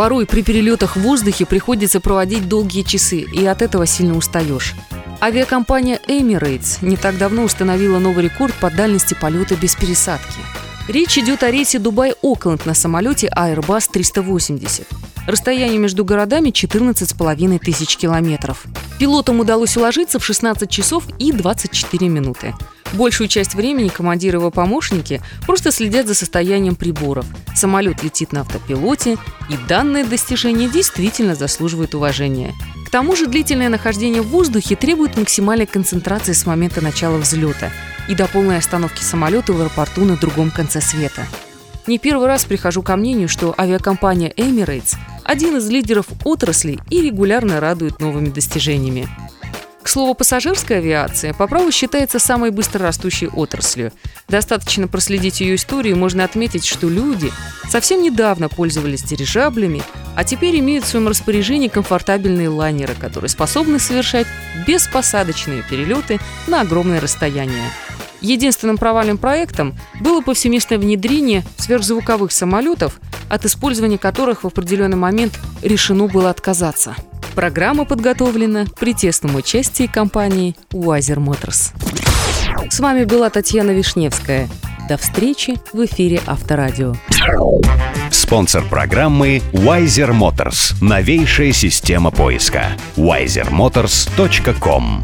Порой при перелетах в воздухе приходится проводить долгие часы, и от этого сильно устаешь. Авиакомпания Emirates не так давно установила новый рекорд по дальности полета без пересадки. Речь идет о рейсе Дубай-Окленд на самолете Airbus 380. Расстояние между городами 14,5 тысяч километров. Пилотам удалось уложиться в 16 часов и 24 минуты. Большую часть времени командир и его помощники просто следят за состоянием приборов. Самолет летит на автопилоте, и данное достижение действительно заслуживает уважения. К тому же длительное нахождение в воздухе требует максимальной концентрации с момента начала взлета и до полной остановки самолета в аэропорту на другом конце света. Не первый раз прихожу ко мнению, что авиакомпания Emirates – один из лидеров отрасли и регулярно радует новыми достижениями. К слову, пассажирская авиация по праву считается самой быстрорастущей отраслью. Достаточно проследить ее историю, можно отметить, что люди совсем недавно пользовались дирижаблями, а теперь имеют в своем распоряжении комфортабельные лайнеры, которые способны совершать беспосадочные перелеты на огромное расстояние. Единственным провальным проектом было повсеместное внедрение сверхзвуковых самолетов, от использования которых в определенный момент решено было отказаться – Программа подготовлена при тесном участии компании Wiser Motors. С вами была Татьяна Вишневская. До встречи в эфире Авторадио. Спонсор программы Wiser Motors. Новейшая система поиска. wisermotors.com